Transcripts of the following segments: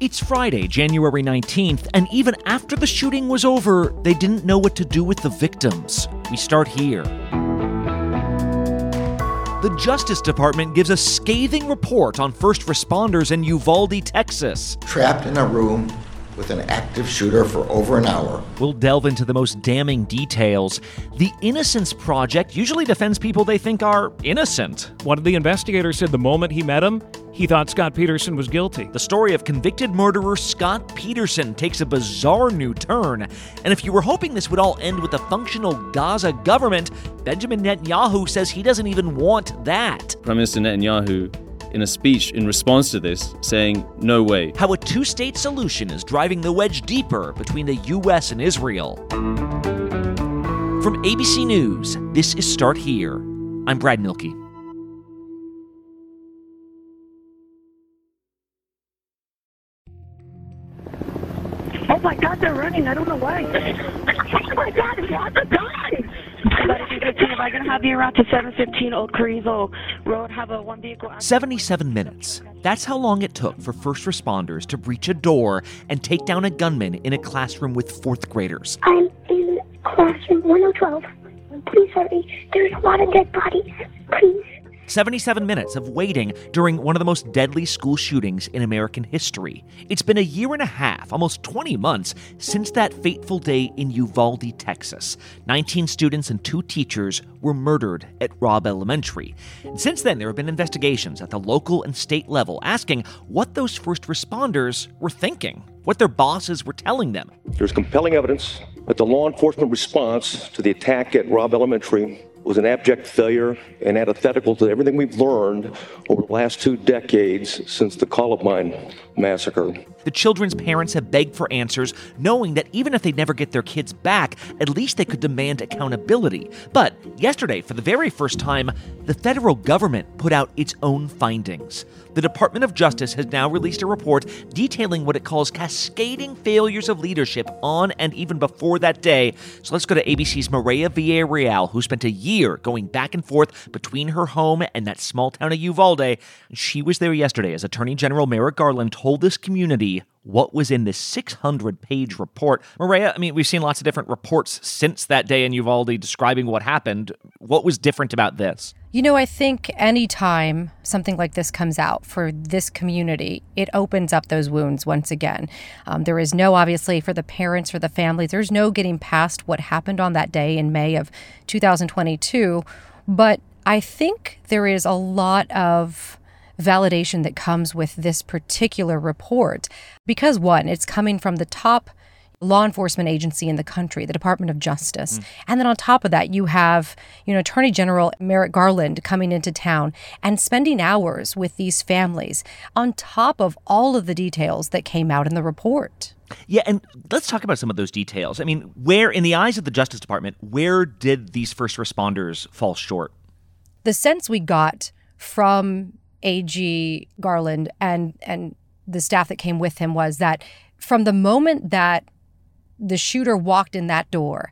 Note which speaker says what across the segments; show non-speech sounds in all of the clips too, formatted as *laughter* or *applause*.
Speaker 1: It's Friday, January 19th, and even after the shooting was over, they didn't know what to do with the victims. We start here. The Justice Department gives a scathing report on first responders in Uvalde, Texas.
Speaker 2: Trapped in a room with an active shooter for over an hour.
Speaker 1: We'll delve into the most damning details. The Innocence Project usually defends people they think are innocent.
Speaker 3: One of the investigators said the moment he met him, he thought Scott Peterson was guilty.
Speaker 1: The story of convicted murderer Scott Peterson takes a bizarre new turn. And if you were hoping this would all end with a functional Gaza government, Benjamin Netanyahu says he doesn't even want that.
Speaker 4: Prime Minister Netanyahu in a speech in response to this, saying, No way.
Speaker 1: How a two state solution is driving the wedge deeper between the U.S. and Israel. From ABC News, this is Start Here. I'm Brad Mielke.
Speaker 5: Oh my God, they're running. I don't know why. *laughs* Oh my God, it's about to die. But if you could if I can have you around to 715 Old Carrizo Road, have a one vehicle.
Speaker 1: 77 minutes. That's how long it took for first responders to breach a door and take down a gunman in a classroom with fourth graders.
Speaker 6: I'm in classroom 1012. Please hurry. There's a lot of dead bodies. Please.
Speaker 1: 77 minutes of waiting during one of the most deadly school shootings in American history. It's been a year and a half, almost 20 months, since that fateful day in Uvalde, Texas. 19 students and two teachers were murdered at Robb Elementary. And since then, there have been investigations at the local and state level asking what those first responders were thinking, what their bosses were telling them.
Speaker 7: There's compelling evidence that the law enforcement response to the attack at Robb Elementary was an abject failure and antithetical to everything we've learned over the last two decades since the Columbine massacre.
Speaker 1: The children's parents have begged for answers, knowing that even if they never get their kids back, at least they could demand accountability. But yesterday, for the very first time, the federal government put out its own findings. The Department of Justice has now released a report detailing what it calls cascading failures of leadership on and even before that day. So let's go to ABC's Mireya Villarreal, who spent a year going back and forth between her home and that small town of Uvalde. She was there yesterday as Attorney General Merrick Garland told this community what was in this 600 page report. Mireya, I mean, we've seen lots of different reports since that day in Uvalde describing what happened. What was different about this?
Speaker 8: You know, I think anytime something like this comes out for this community, it opens up those wounds once again. Um, there is no, obviously, for the parents, for the families, there's no getting past what happened on that day in May of 2022. But I think there is a lot of validation that comes with this particular report because one it's coming from the top law enforcement agency in the country the department of justice mm. and then on top of that you have you know attorney general merrick garland coming into town and spending hours with these families on top of all of the details that came out in the report
Speaker 1: yeah, and let's talk about some of those details. I mean, where, in the eyes of the Justice Department, where did these first responders fall short?
Speaker 8: The sense we got from AG Garland and and the staff that came with him was that from the moment that the shooter walked in that door,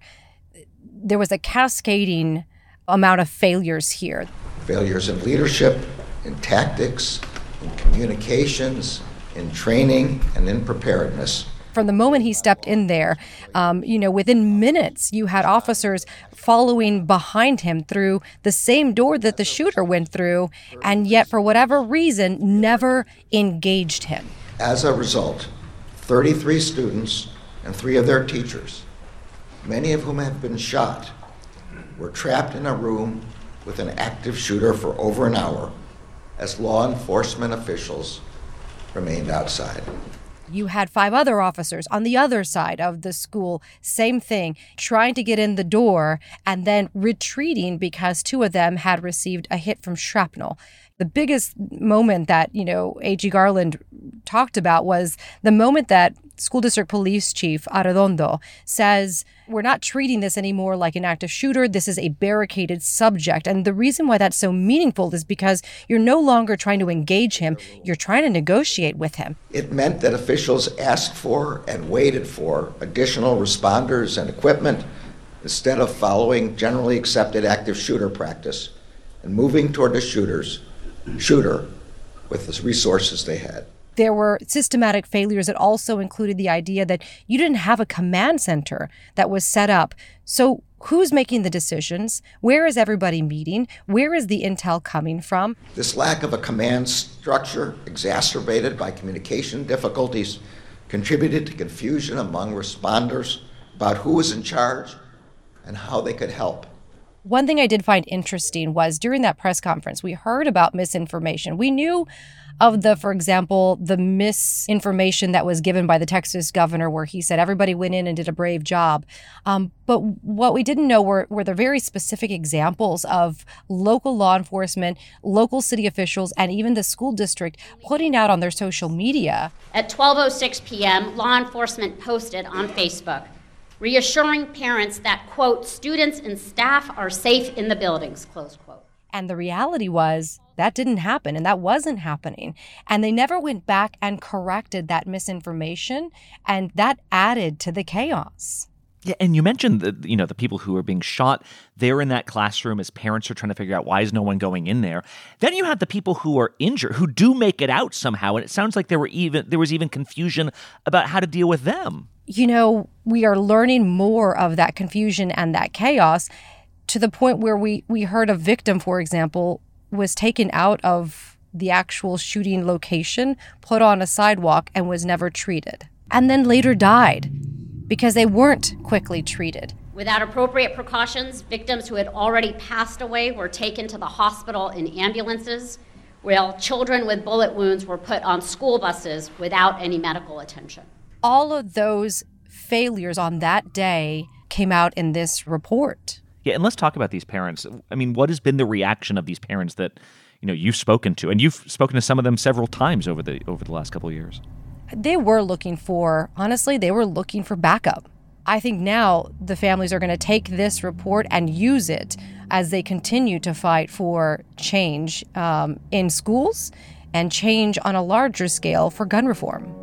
Speaker 8: there was a cascading amount of failures here.
Speaker 2: Failures in leadership, in tactics, in communications, in training, and in preparedness
Speaker 8: from the moment he stepped in there, um, you know, within minutes, you had officers following behind him through the same door that the shooter went through, and yet, for whatever reason, never engaged him.
Speaker 2: As a result, 33 students and three of their teachers, many of whom have been shot, were trapped in a room with an active shooter for over an hour as law enforcement officials remained outside.
Speaker 8: You had five other officers on the other side of the school, same thing, trying to get in the door and then retreating because two of them had received a hit from shrapnel the biggest moment that, you know, A.G. Garland talked about was the moment that school district police chief Arredondo says, we're not treating this anymore like an active shooter. This is a barricaded subject. And the reason why that's so meaningful is because you're no longer trying to engage him, you're trying to negotiate with him.
Speaker 2: It meant that officials asked for and waited for additional responders and equipment instead of following generally accepted active shooter practice and moving toward the shooters shooter with the resources they had.
Speaker 8: There were systematic failures that also included the idea that you didn't have a command center that was set up. So, who's making the decisions? Where is everybody meeting? Where is the intel coming from?
Speaker 2: This lack of a command structure, exacerbated by communication difficulties, contributed to confusion among responders about who was in charge and how they could help.
Speaker 8: One thing I did find interesting was during that press conference, we heard about misinformation. We knew of the, for example, the misinformation that was given by the Texas governor, where he said everybody went in and did a brave job. Um, but what we didn't know were, were the very specific examples of local law enforcement, local city officials, and even the school district putting out on their social media.
Speaker 9: At 12:06 p.m., law enforcement posted on Facebook reassuring parents that, quote, students and staff are safe in the buildings, close quote.
Speaker 8: And the reality was that didn't happen and that wasn't happening. And they never went back and corrected that misinformation. And that added to the chaos.
Speaker 1: Yeah, and you mentioned the you know the people who are being shot. They're in that classroom as parents are trying to figure out why is no one going in there. Then you have the people who are injured who do make it out somehow, and it sounds like there were even there was even confusion about how to deal with them
Speaker 8: you know, we are learning more of that confusion and that chaos to the point where we, we heard a victim, for example, was taken out of the actual shooting location, put on a sidewalk, and was never treated. And then later died because they weren't quickly treated.
Speaker 9: Without appropriate precautions, victims who had already passed away were taken to the hospital in ambulances, while children with bullet wounds were put on school buses without any medical attention
Speaker 8: all of those failures on that day came out in this report.
Speaker 1: Yeah, and let's talk about these parents. I mean, what has been the reaction of these parents that you know you've spoken to, and you've spoken to some of them several times over the over the last couple of years?
Speaker 8: They were looking for, honestly, they were looking for backup. I think now the families are going to take this report and use it as they continue to fight for change um, in schools and change on a larger scale for gun reform.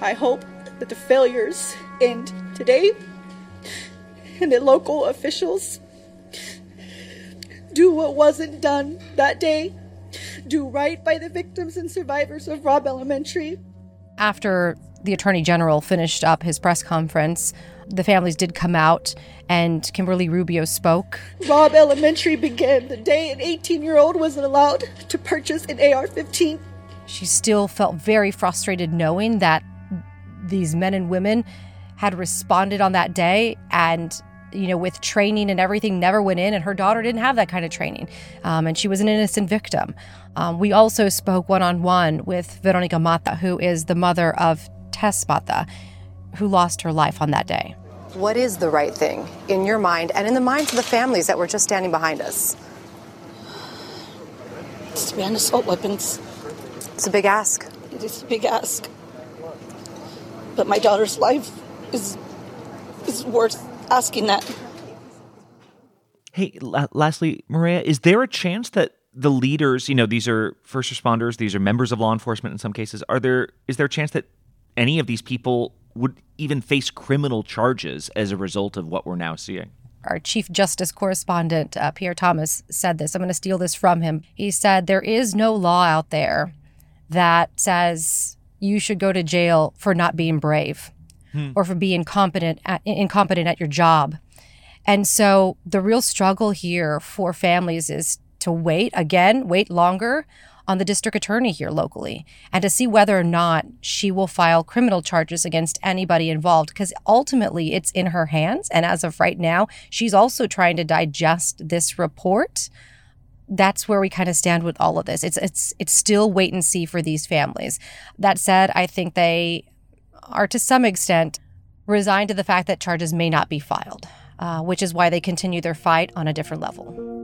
Speaker 10: I hope that the failures end today and that local officials do what wasn't done that day, do right by the victims and survivors of Robb Elementary.
Speaker 8: After the Attorney General finished up his press conference, the families did come out and Kimberly Rubio spoke.
Speaker 10: Robb Elementary began the day an 18 year old wasn't allowed to purchase an AR 15.
Speaker 8: She still felt very frustrated knowing that these men and women had responded on that day and you know with training and everything never went in and her daughter didn't have that kind of training um, and she was an innocent victim. Um, we also spoke one-on-one with veronica mata who is the mother of tess mata who lost her life on that day.
Speaker 11: What is the right thing in your mind and in the minds of the families that were just standing behind us?
Speaker 10: It's to ban assault weapons?
Speaker 11: It's a big ask.
Speaker 10: It is a big ask but my daughter's life is is worth asking that.
Speaker 1: Hey, lastly, Mireya, is there a chance that the leaders, you know, these are first responders, these are members of law enforcement in some cases, are there is there a chance that any of these people would even face criminal charges as a result of what we're now seeing?
Speaker 8: Our Chief Justice correspondent, uh, Pierre Thomas, said this. I'm going to steal this from him. He said, There is no law out there that says you should go to jail for not being brave hmm. or for being competent at, incompetent at your job. And so the real struggle here for families is to wait again, wait longer on the district attorney here locally and to see whether or not she will file criminal charges against anybody involved because ultimately it's in her hands. And as of right now, she's also trying to digest this report that's where we kind of stand with all of this. It's it's it's still wait and see for these families. That said, I think they are to some extent resigned to the fact that charges may not be filed, uh, which is why they continue their fight on a different level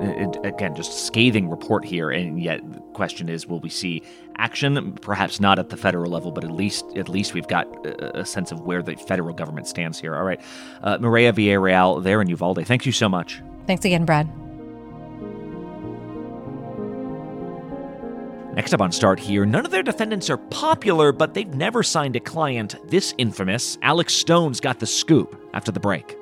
Speaker 1: it, again, just scathing report here, and yet the question is, will we see action? Perhaps not at the federal level, but at least at least we've got a, a sense of where the federal government stands here. All right, uh, Mireya Villarreal there in Uvalde. Thank you so much.
Speaker 8: Thanks again, Brad.
Speaker 1: Next up on Start Here, none of their defendants are popular, but they've never signed a client this infamous. Alex Stone's got the scoop after the break.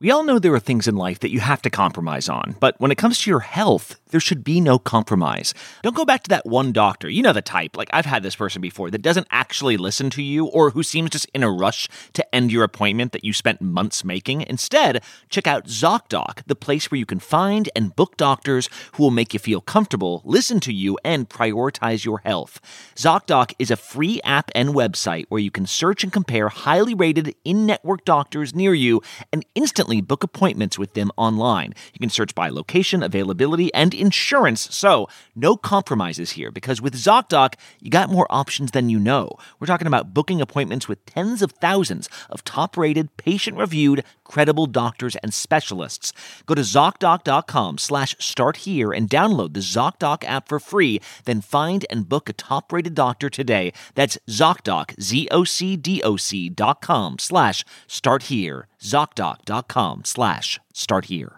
Speaker 1: We all know there are things in life that you have to compromise on, but when it comes to your health, there should be no compromise. Don't go back to that one doctor. You know the type. Like, I've had this person before that doesn't actually listen to you or who seems just in a rush to end your appointment that you spent months making. Instead, check out ZocDoc, the place where you can find and book doctors who will make you feel comfortable, listen to you, and prioritize your health. ZocDoc is a free app and website where you can search and compare highly rated in network doctors near you and instantly book appointments with them online. You can search by location, availability, and insurance. So, no compromises here because with ZocDoc, you got more options than you know. We're talking about booking appointments with tens of thousands of top rated, patient reviewed, credible doctors and specialists. Go to ZocDoc.com slash start here and download the ZocDoc app for free. Then find and book a top rated doctor today. That's ZocDoc, Z O C D O C dot com slash start here. ZocDoc.com slash start here.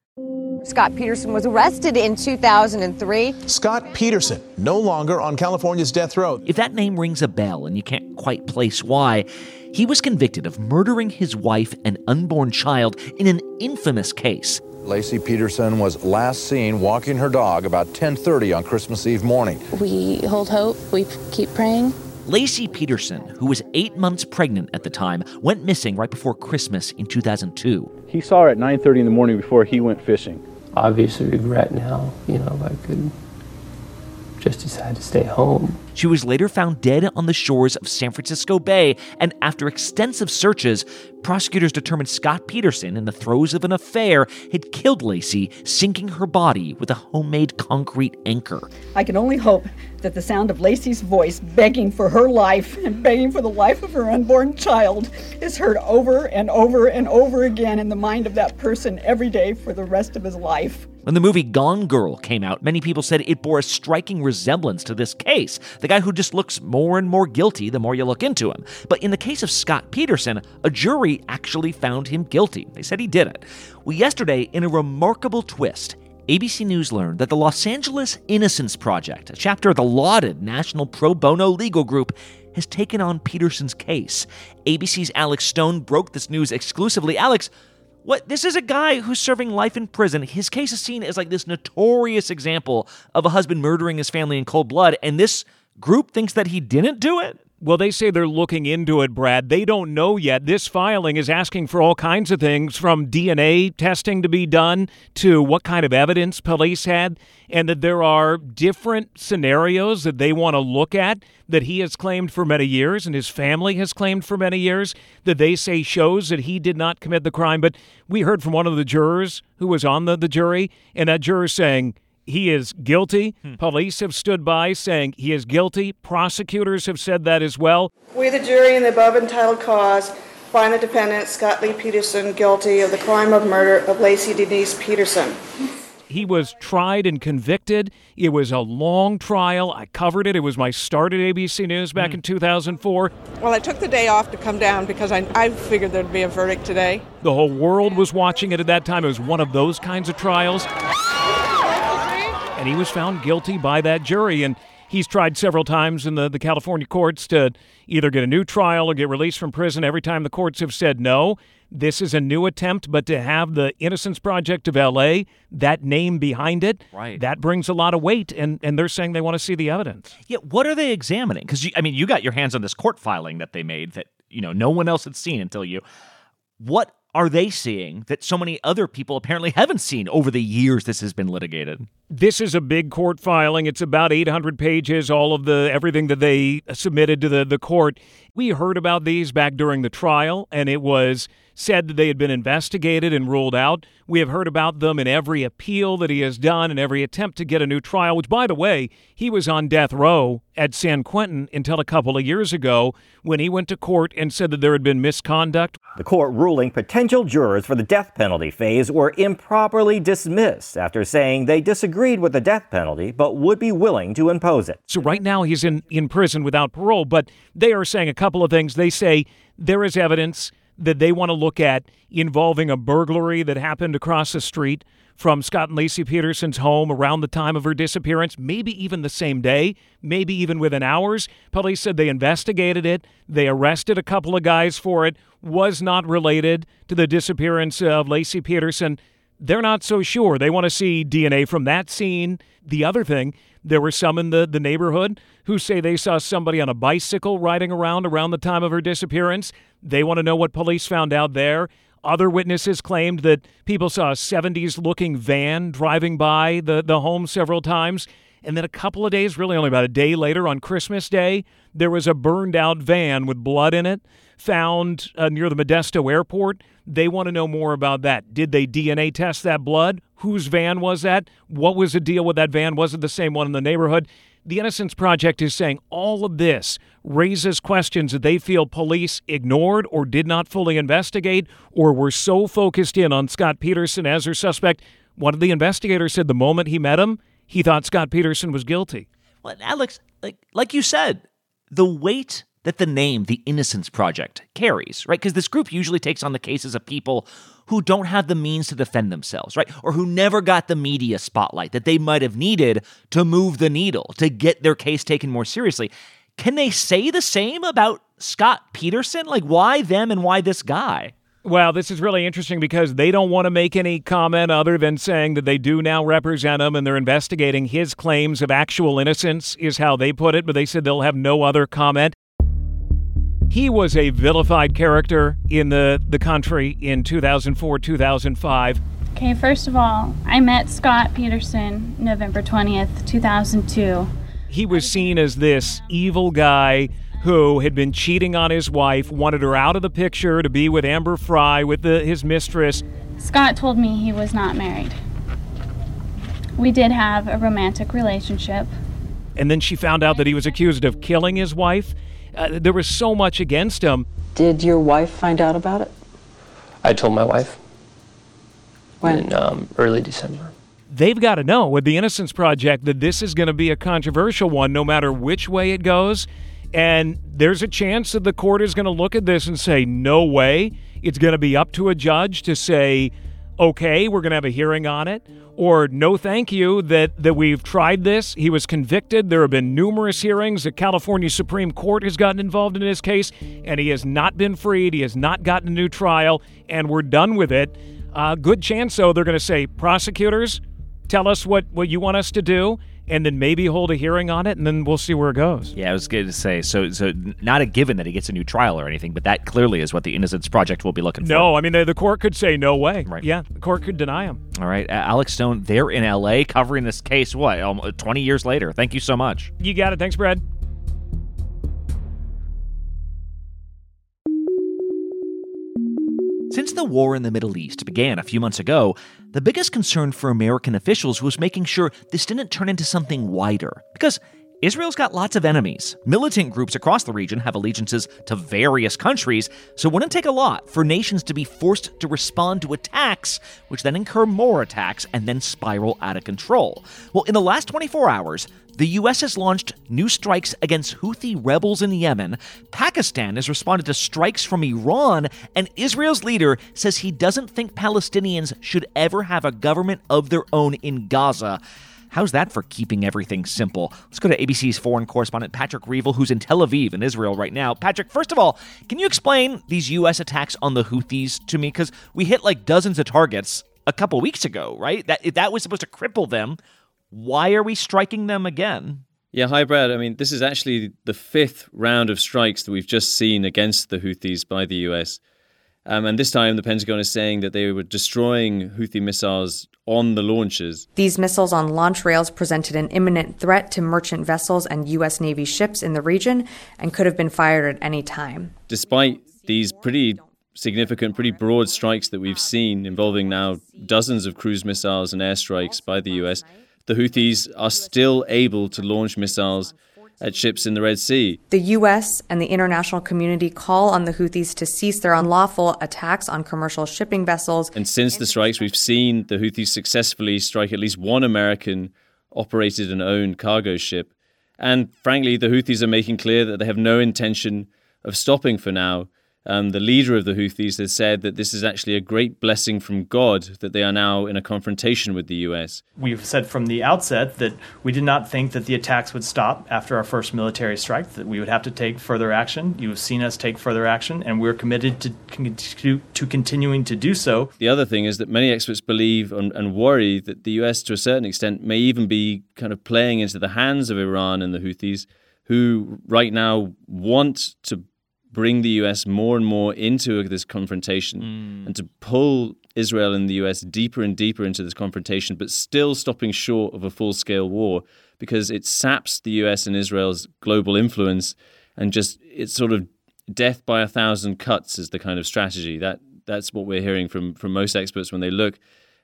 Speaker 12: Scott Peterson was arrested in 2003.
Speaker 13: Scott Peterson, no longer on California's death row.
Speaker 1: If that name rings a bell and you can't quite place why, he was convicted of murdering his wife and unborn child in an infamous case.
Speaker 14: Laci Peterson was last seen walking her dog about 10:30 on Christmas Eve morning.
Speaker 15: We hold hope. We keep praying.
Speaker 1: Laci Peterson, who was eight months pregnant at the time, went missing right before Christmas in 2002.
Speaker 16: He saw her at 9:30 in the morning before he went fishing.
Speaker 17: Obviously, regret now. You know, I could just decide to stay home.
Speaker 1: She was later found dead on the shores of San Francisco Bay, and after extensive searches, prosecutors determined Scott Peterson, in the throes of an affair, had killed Laci, sinking her body with a homemade concrete anchor.
Speaker 18: I can only hope that the sound of Laci's voice begging for her life and begging for the life of her unborn child is heard over and over and over again in the mind of that person every day for the rest of his life.
Speaker 1: When the movie Gone Girl came out, many people said it bore a striking resemblance to this case. The guy who just looks more and more guilty the more you look into him. But in the case of Scott Peterson, a jury actually found him guilty. They said he did it. Well, yesterday, in a remarkable twist, ABC News learned that the Los Angeles Innocence Project, a chapter of the lauded National Pro Bono Legal Group, has taken on Peterson's case. ABC's Alex Stone broke this news exclusively. Alex, what this is a guy who's serving life in prison. His case is seen as like this notorious example of a husband murdering his family in cold blood, and this group thinks that he didn't do it.
Speaker 3: Well, they say they're looking into it, Brad. They don't know yet. This filing is asking for all kinds of things from DNA testing to be done to what kind of evidence police had, and that there are different scenarios that they want to look at that he has claimed for many years and his family has claimed for many years that they say shows that he did not commit the crime. But we heard from one of the jurors who was on the, the jury, and that juror saying, he is guilty. Hmm. Police have stood by saying he is guilty. Prosecutors have said that as well.
Speaker 10: We, the jury, in the above entitled cause, find the defendant, Scott Lee Peterson, guilty of the crime of murder of Laci Denise Peterson.
Speaker 3: He was tried and convicted. It was a long trial. I covered it. It was my start at ABC News back mm. in 2004.
Speaker 10: Well, I took the day off to come down because I, I figured there'd be a verdict today.
Speaker 3: The whole world was watching it at that time. It was one of those kinds of trials and he was found guilty by that jury. And He's tried several times in the, the California courts to either get a new trial or get released from prison. Every time the courts have said no. This is a new attempt, but to have the Innocence Project of LA, that name behind it,
Speaker 1: Right.
Speaker 3: that brings a lot of weight, and, and they're saying they want to see the evidence.
Speaker 1: Yeah, what are they examining? Because I mean, you got your hands on this court filing that they made that you know no one else had seen until you. What are they seeing that so many other people apparently haven't seen over the years this has been litigated?
Speaker 3: This is a big court filing. It's about 800 pages, all of the everything that they submitted to the, the court. We heard about these back during the trial, and it was said that they had been investigated and ruled out. We have heard about them in every appeal that he has done and every attempt to get a new trial, which, by the way, he was on death row at San Quentin until a couple of years ago when he went to court and said that there had been misconduct.
Speaker 19: The court ruling potential jurors for the death penalty phase were improperly dismissed after saying they disagreed with the death penalty but would be willing to impose it.
Speaker 3: So right now he's in, in prison without parole, but they are saying a couple of things. They say there is evidence that they want to look at involving a burglary that happened across the street from Scott and Laci Peterson's home around the time of her disappearance, maybe even the same day, maybe even within hours. Police said they investigated it, they arrested a couple of guys for it, was not related to the disappearance of Laci Peterson. They're not so sure. They want to see DNA from that scene. The other thing, there were some in the, the neighborhood who say they saw somebody on a bicycle riding around around the time of her disappearance. They want to know what police found out there. Other witnesses claimed that people saw a 70s looking van driving by the, the home several times. And then a couple of days, really only about a day later on Christmas Day, there was a burned out van with blood in it found uh, near the Modesto airport. They want to know more about that. Did they DNA test that blood? Whose van was that? What was the deal with that van? Was it the same one in the neighborhood? The Innocence Project is saying all of this raises questions that they feel police ignored or did not fully investigate or were so focused in on Scott Peterson as their suspect. One of the investigators said the moment he met him, he thought Scott Peterson was guilty.
Speaker 1: Well, Alex, like like you said, the weight that the name the Innocence Project carries, right? Because this group usually takes on the cases of people who don't have the means to defend themselves, right? Or who never got the media spotlight that they might have needed to move the needle, to get their case taken more seriously. Can they say the same about Scott Peterson? Like, why them and why this guy?
Speaker 3: Well, this is really interesting because they don't want to make any comment other than saying that they do now represent him and they're investigating his claims of actual innocence, is how they put it, but they said they'll have no other comment. He was a vilified character in the, the country in 2004, 2005.
Speaker 15: Okay, first of all, I met Scott Peterson November 20th, 2002.
Speaker 3: He was seen as this evil guy who had been cheating on his wife, wanted her out of the picture to be with Amber Frey, with the, his mistress.
Speaker 15: Scott told me he was not married. We did have a romantic relationship.
Speaker 3: And then she found out that he was accused of killing his wife. Uh, there was so much against him.
Speaker 20: Did your wife find out about it?
Speaker 17: I told my wife.
Speaker 20: When?
Speaker 17: In um, early December.
Speaker 3: They've got to know with the Innocence Project that this is going to be a controversial one no matter which way it goes. And there's a chance that the court is going to look at this and say, no way. It's going to be up to a judge to say, okay, we're going to have a hearing on it, or no thank you, that, that we've tried this. He was convicted. There have been numerous hearings. The California Supreme Court has gotten involved in his case, and he has not been freed. He has not gotten a new trial, and we're done with it. Uh, good chance, though, they're going to say, prosecutors, tell us what, what you want us to do, and then maybe hold a hearing on it, and then we'll see where it goes.
Speaker 1: Yeah, I was going to say, so so not a given that he gets a new trial or anything, but that clearly is what the Innocence Project will be looking for.
Speaker 3: No, I mean, the, the court could say no way.
Speaker 1: Right.
Speaker 3: Yeah, the court could deny him.
Speaker 1: All right, uh, Alex Stone, they're in L.A. covering this case. What, almost 20 years later? Thank you so much.
Speaker 3: You got it. Thanks, Brad.
Speaker 1: Since the war in the Middle East began a few months ago, the biggest concern for American officials was making sure this didn't turn into something wider. Because Israel's got lots of enemies. Militant groups across the region have allegiances to various countries, so it wouldn't take a lot for nations to be forced to respond to attacks, which then incur more attacks and then spiral out of control. Well, in the last 24 hours, the U.S. has launched new strikes against Houthi rebels in Yemen. Pakistan has responded to strikes from Iran, and Israel's leader says he doesn't think Palestinians should ever have a government of their own in Gaza. How's that for keeping everything simple? Let's go to ABC's foreign correspondent Patrick Reevell, who's in Tel Aviv in Israel right now. Patrick, first of all, can you explain these U.S. attacks on the Houthis to me? Because we hit like dozens of targets a couple weeks ago, right? That that was supposed to cripple them. Why are we striking them again?
Speaker 4: Yeah, hi, Brad. I mean, this is actually the fifth round of strikes that we've just seen against the Houthis by the US. Um, and this time, the Pentagon is saying that they were destroying Houthi missiles on the launches.
Speaker 21: These missiles on launch rails presented an imminent threat to merchant vessels and U.S. Navy ships in the region and could have been fired at any time.
Speaker 4: Despite these pretty significant, pretty broad strikes that we've seen involving now dozens of cruise missiles and airstrikes by the US, the Houthis are still able to launch missiles at ships in the Red Sea.
Speaker 21: The U.S. and the international community call on the Houthis to cease their unlawful attacks on commercial shipping vessels.
Speaker 4: And since the strikes, we've seen the Houthis successfully strike at least one American operated and owned cargo ship. And frankly, the Houthis are making clear that they have no intention of stopping for now. Um, the leader of the Houthis has said that this is actually a great blessing from God that they are now in a confrontation with the U.S.
Speaker 22: We've said from the outset that we did not think that the attacks would stop after our first military strike, that we would have to take further action. You've seen us take further action, and we're committed to, to, to continuing to do so.
Speaker 4: The other thing is that many experts believe and, and worry that the U.S., to a certain extent, may even be kind of playing into the hands of Iran and the Houthis, who right now want to bring the US more and more into this confrontation mm. and to pull Israel and the US deeper and deeper into this confrontation, but still stopping short of a full scale war because it saps the US and Israel's global influence and just it's sort of death by a thousand cuts is the kind of strategy. That that's what we're hearing from from most experts when they look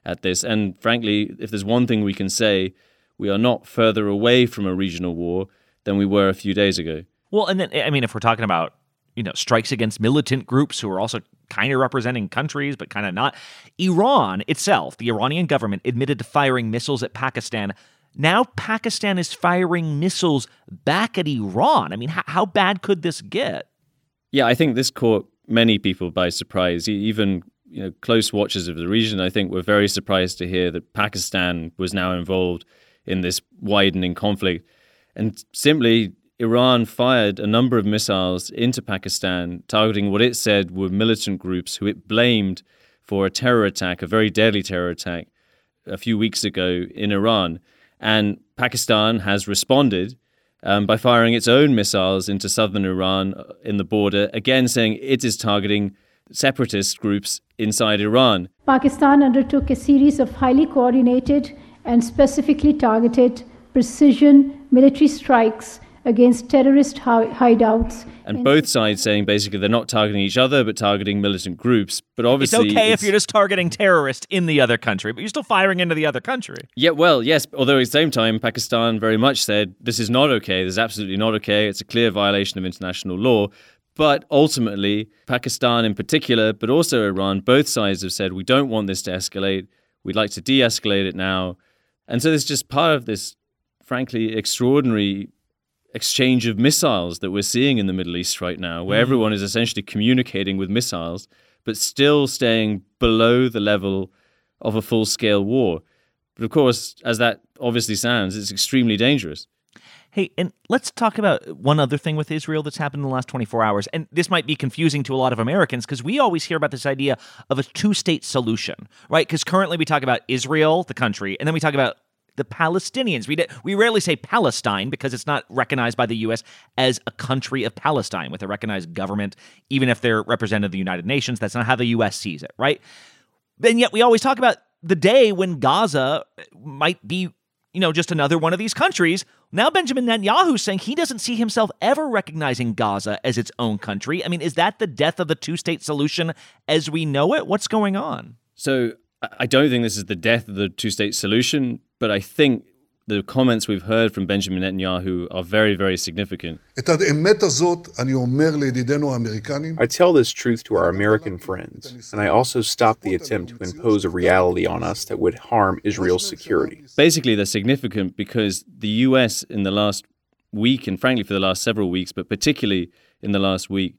Speaker 4: at this. And frankly, if there's one thing we can say, we are not further away from a regional war than we were a few days ago.
Speaker 1: Well, and then I mean, if we're talking about you know, strikes against militant groups who are also kind of representing countries, but kind of not. Iran itself, the Iranian government, admitted to firing missiles at Pakistan. Now Pakistan is firing missiles back at Iran. I mean, how, how bad could this get?
Speaker 4: Yeah, I think this caught many people by surprise. Even you know, close watchers of the region, I think, were very surprised to hear that Pakistan was now involved in this widening conflict. And simply, Iran fired a number of missiles into Pakistan, targeting what it said were militant groups who it blamed for a terror attack, a very deadly terror attack, a few weeks ago in Iran. And Pakistan has responded um, by firing its own missiles into southern Iran uh, in the border, again saying it is targeting separatist groups inside Iran.
Speaker 23: Pakistan undertook a series of highly coordinated and specifically targeted precision military strikes against terrorist hideouts.
Speaker 4: And both sides saying basically they're not targeting each other, but targeting militant groups. But obviously,
Speaker 1: it's okay it's... if you're just targeting terrorists in the other country, but you're still firing into the other country.
Speaker 4: Yeah, well, yes. Although at the same time, Pakistan very much said this is not okay. This is absolutely not okay. It's a clear violation of international law. But ultimately, Pakistan in particular, but also Iran, both sides have said we don't want this to escalate. We'd like to de escalate it now. And so there's just part of this, frankly, extraordinary exchange of missiles that we're seeing in the Middle East right now, where mm. everyone is essentially communicating with missiles, but still staying below the level of a full scale war. But of course, as that obviously sounds, it's extremely dangerous.
Speaker 1: Hey, and let's talk about one other thing with Israel that's happened in the last 24 hours. And this might be confusing to a lot of Americans because we always hear about this idea of a two state solution, right? Because currently we talk about Israel, the country, and then we talk about the Palestinians. We, we rarely say Palestine because it's not recognized by the U.S. as a country of Palestine with a recognized government, even if they're represented in the United Nations. That's not how the U.S. sees it, right? And yet we always talk about the day when Gaza might be, you know, just another one of these countries. Now Benjamin Netanyahu's saying he doesn't see himself ever recognizing Gaza as its own country. I mean, is that the death of the two-state solution as we know it? What's going on?
Speaker 4: So I don't think this is the death of the two-state solution. But I think the comments we've heard from Benjamin Netanyahu are very, very significant.
Speaker 24: I
Speaker 25: tell this truth to our American friends, and I also stop the attempt to impose a reality on us that would harm Israel's security.
Speaker 4: Basically, they're significant because the U.S. in the last week, and frankly for the last several weeks, but particularly in the last week,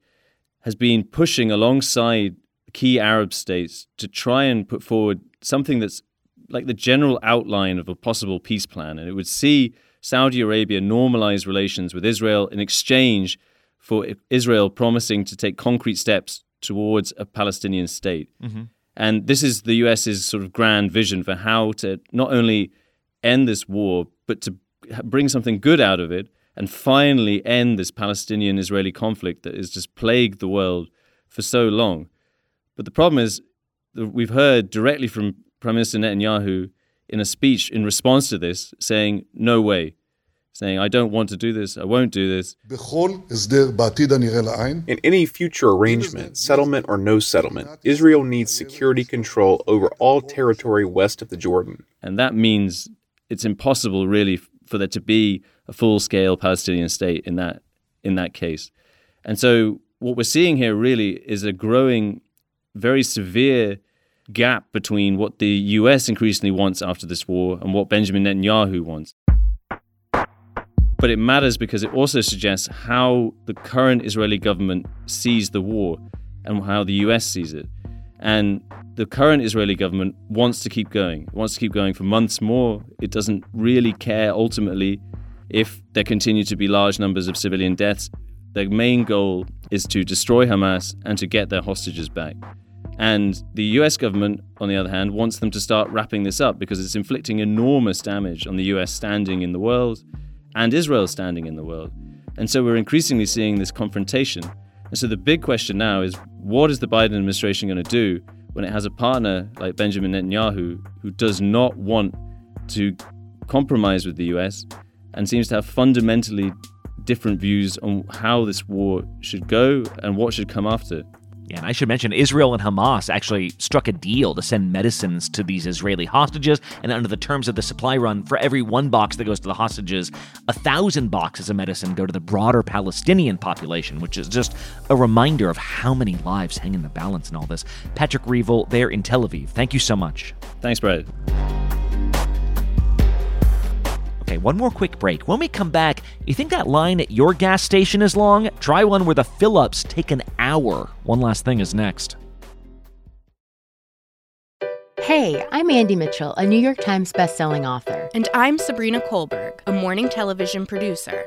Speaker 4: has been pushing alongside key Arab states to try and put forward something that's like the general outline of a possible peace plan, and it would see Saudi Arabia normalize relations with Israel in exchange for Israel promising to take concrete steps towards a Palestinian state.
Speaker 1: Mm-hmm.
Speaker 4: And this is the US's sort of grand vision for how to not only end this war, but to bring something good out of it and finally end this Palestinian Israeli conflict that has just plagued the world for so long. But the problem is, we've heard directly from Prime Minister Netanyahu in a speech in response to this saying, No way. Saying, I don't want to do this, I won't do this.
Speaker 25: In any future arrangement, settlement or no settlement, Israel needs security control over all territory west of the Jordan.
Speaker 4: And that means it's impossible, really, for there to be a full-scale Palestinian state in that in that case. And so what we're seeing here really is a growing, very severe gap between what the US increasingly wants after this war and what Benjamin Netanyahu wants. But it matters because it also suggests how the current Israeli government sees the war and how the US sees it. And the current Israeli government wants to keep going, it wants to keep going for months more. It doesn't really care ultimately if there continue to be large numbers of civilian deaths. Their main goal is to destroy Hamas and to get their hostages back. And the US government, on the other hand, wants them to start wrapping this up because it's inflicting enormous damage on the US standing in the world and Israel's standing in the world. And so we're increasingly seeing this confrontation. And so the big question now is what is the Biden administration going to do when it has a partner like Benjamin Netanyahu who does not want to compromise with the US and seems to have fundamentally different views on how this war should go and what should come after?
Speaker 1: Yeah, and I should mention Israel and Hamas actually struck a deal to send medicines to these Israeli hostages. And under the terms of the supply run, for every one box that goes to the hostages, a thousand boxes of medicine go to the broader Palestinian population, which is just a reminder of how many lives hang in the balance in all this. Patrick Reevell there in Tel Aviv. Thank you so much.
Speaker 4: Thanks, Brad.
Speaker 1: Okay, one more quick break. When we come back, you think that line at your gas station is long? Try one where the fill ups take an hour. One last thing is next.
Speaker 26: Hey, I'm Andie Mitchell, a New York Times bestselling author.
Speaker 27: And I'm Sabrina Kohlberg, a morning television producer.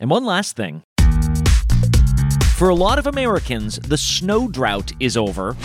Speaker 1: And one last thing. For a lot of Americans, the snow drought is over.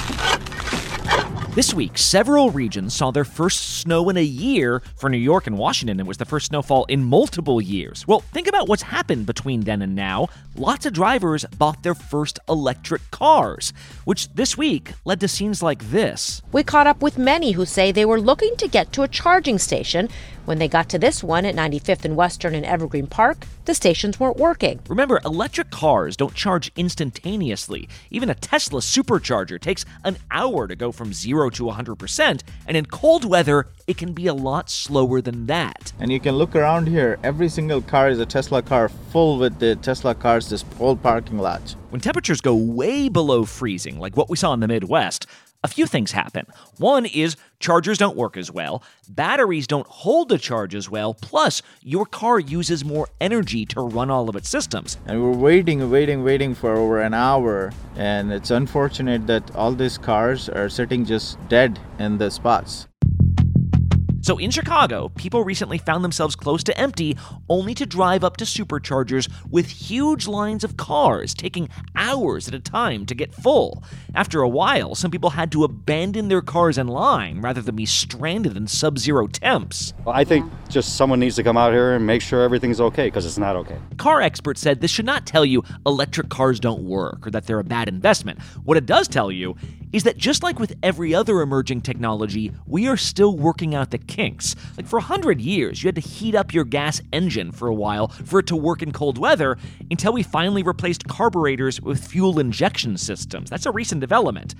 Speaker 1: This week, several regions saw their first snow in a year. For New York and Washington, it was the first snowfall in multiple years. Well, think about what's happened between then and now. Lots of drivers bought their first electric cars, which this week led to scenes like this.
Speaker 28: We caught up with many who say they were looking to get to a charging station. When they got to this one at 95th and Western in Evergreen Park, the stations weren't working.
Speaker 1: Remember, electric cars don't charge instantaneously. Even a Tesla supercharger takes an hour to go from 0 to 100%, and in cold weather, it can be a lot slower than that.
Speaker 29: And you can look around here, every single car is a Tesla car full with the Tesla cars, this whole parking lot.
Speaker 1: When temperatures go way below freezing, like what we saw in the Midwest, a few things happen. One is chargers don't work as well, batteries don't hold the charge as well, plus, your car uses more energy to run all of its systems.
Speaker 29: And we're waiting, waiting, waiting for over an hour, and it's unfortunate that all these cars are sitting just dead in the spots.
Speaker 1: So in Chicago, people recently found themselves close to empty, only to drive up to superchargers with huge lines of cars, taking hours at a time to get full. After a while, some people had to abandon their cars in line rather than be stranded in sub zero temps.
Speaker 24: I think just someone needs to come out here and make sure everything's okay, because it's not okay.
Speaker 1: Car experts said this should not tell you electric cars don't work or that they're a bad investment. What it does tell you is that just like with every other emerging technology, we are still working out the kinks. Like for 100 years, you had to heat up your gas engine for a while for it to work in cold weather until we finally replaced carburetors with fuel injection systems. That's a recent development.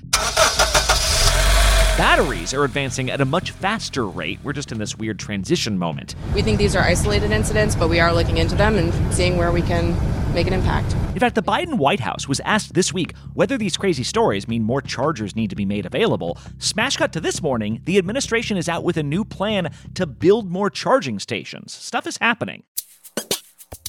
Speaker 1: Batteries are advancing at a much faster rate. We're just in this weird transition moment.
Speaker 30: We think these are isolated incidents, but we are looking into them and seeing where we can make an impact.
Speaker 1: In fact, the Biden White House was asked this week whether these crazy stories mean more chargers need to be made available. Smash cut to this morning, the administration is out with a new plan to build more charging stations. Stuff is happening.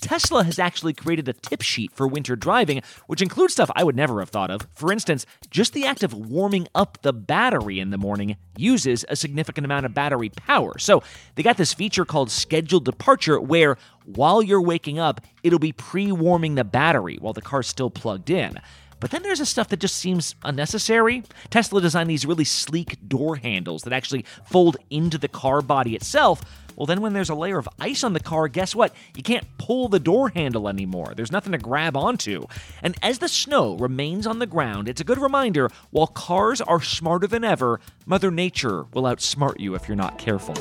Speaker 1: Tesla has actually created a tip sheet for winter driving, which includes stuff I would never have thought of. For instance, just the act of warming up the battery in the morning uses a significant amount of battery power. So they got this feature called scheduled departure where while you're waking up, it'll be pre warming the battery while the car's still plugged in. But then there's the stuff that just seems unnecessary. Tesla designed these really sleek door handles that actually fold into the car body itself well, then when there's a layer of ice on the car, guess what? You can't pull the door handle anymore. There's nothing to grab onto. And as the snow remains on the ground, it's a good reminder while cars are smarter than ever, Mother Nature will outsmart you if you're not careful.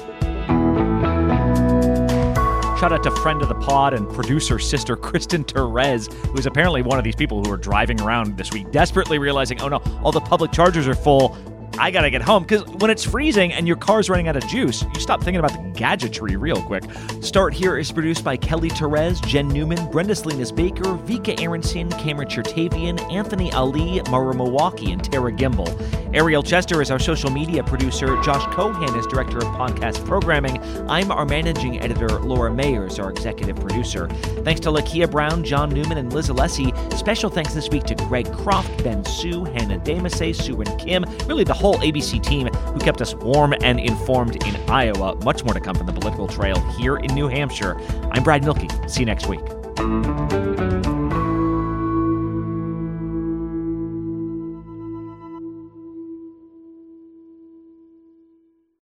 Speaker 1: Shout out to friend of the pod and producer sister Kristen Therese, who's apparently one of these people who are driving around this week, desperately realizing, oh no, all the public chargers are full. I gotta get home because when it's freezing and your car's running out of juice, you stop thinking about the gadgetry real quick. Start Here is produced by Kelly Therese, Jen Newman, Brenda Salinas Baker, Vika Aronson, Cameron Chertavian, Anthony Ali, Mara Milwaukee, and Tara Gimbel. Ariel Chester is our social media producer. Josh Cohan is director of podcast programming. I'm our managing editor. Laura Mayer is our executive producer. Thanks to Lakia Brown, John Newman, and Liz Alessi. Special thanks this week to Greg Croft, Ben Sue, Hannah Damasay, Sue and Kim. Really the whole ABC team who kept us warm and informed in Iowa. Much more to come from the political trail here in New Hampshire. I'm Brad Mielke. See you next week.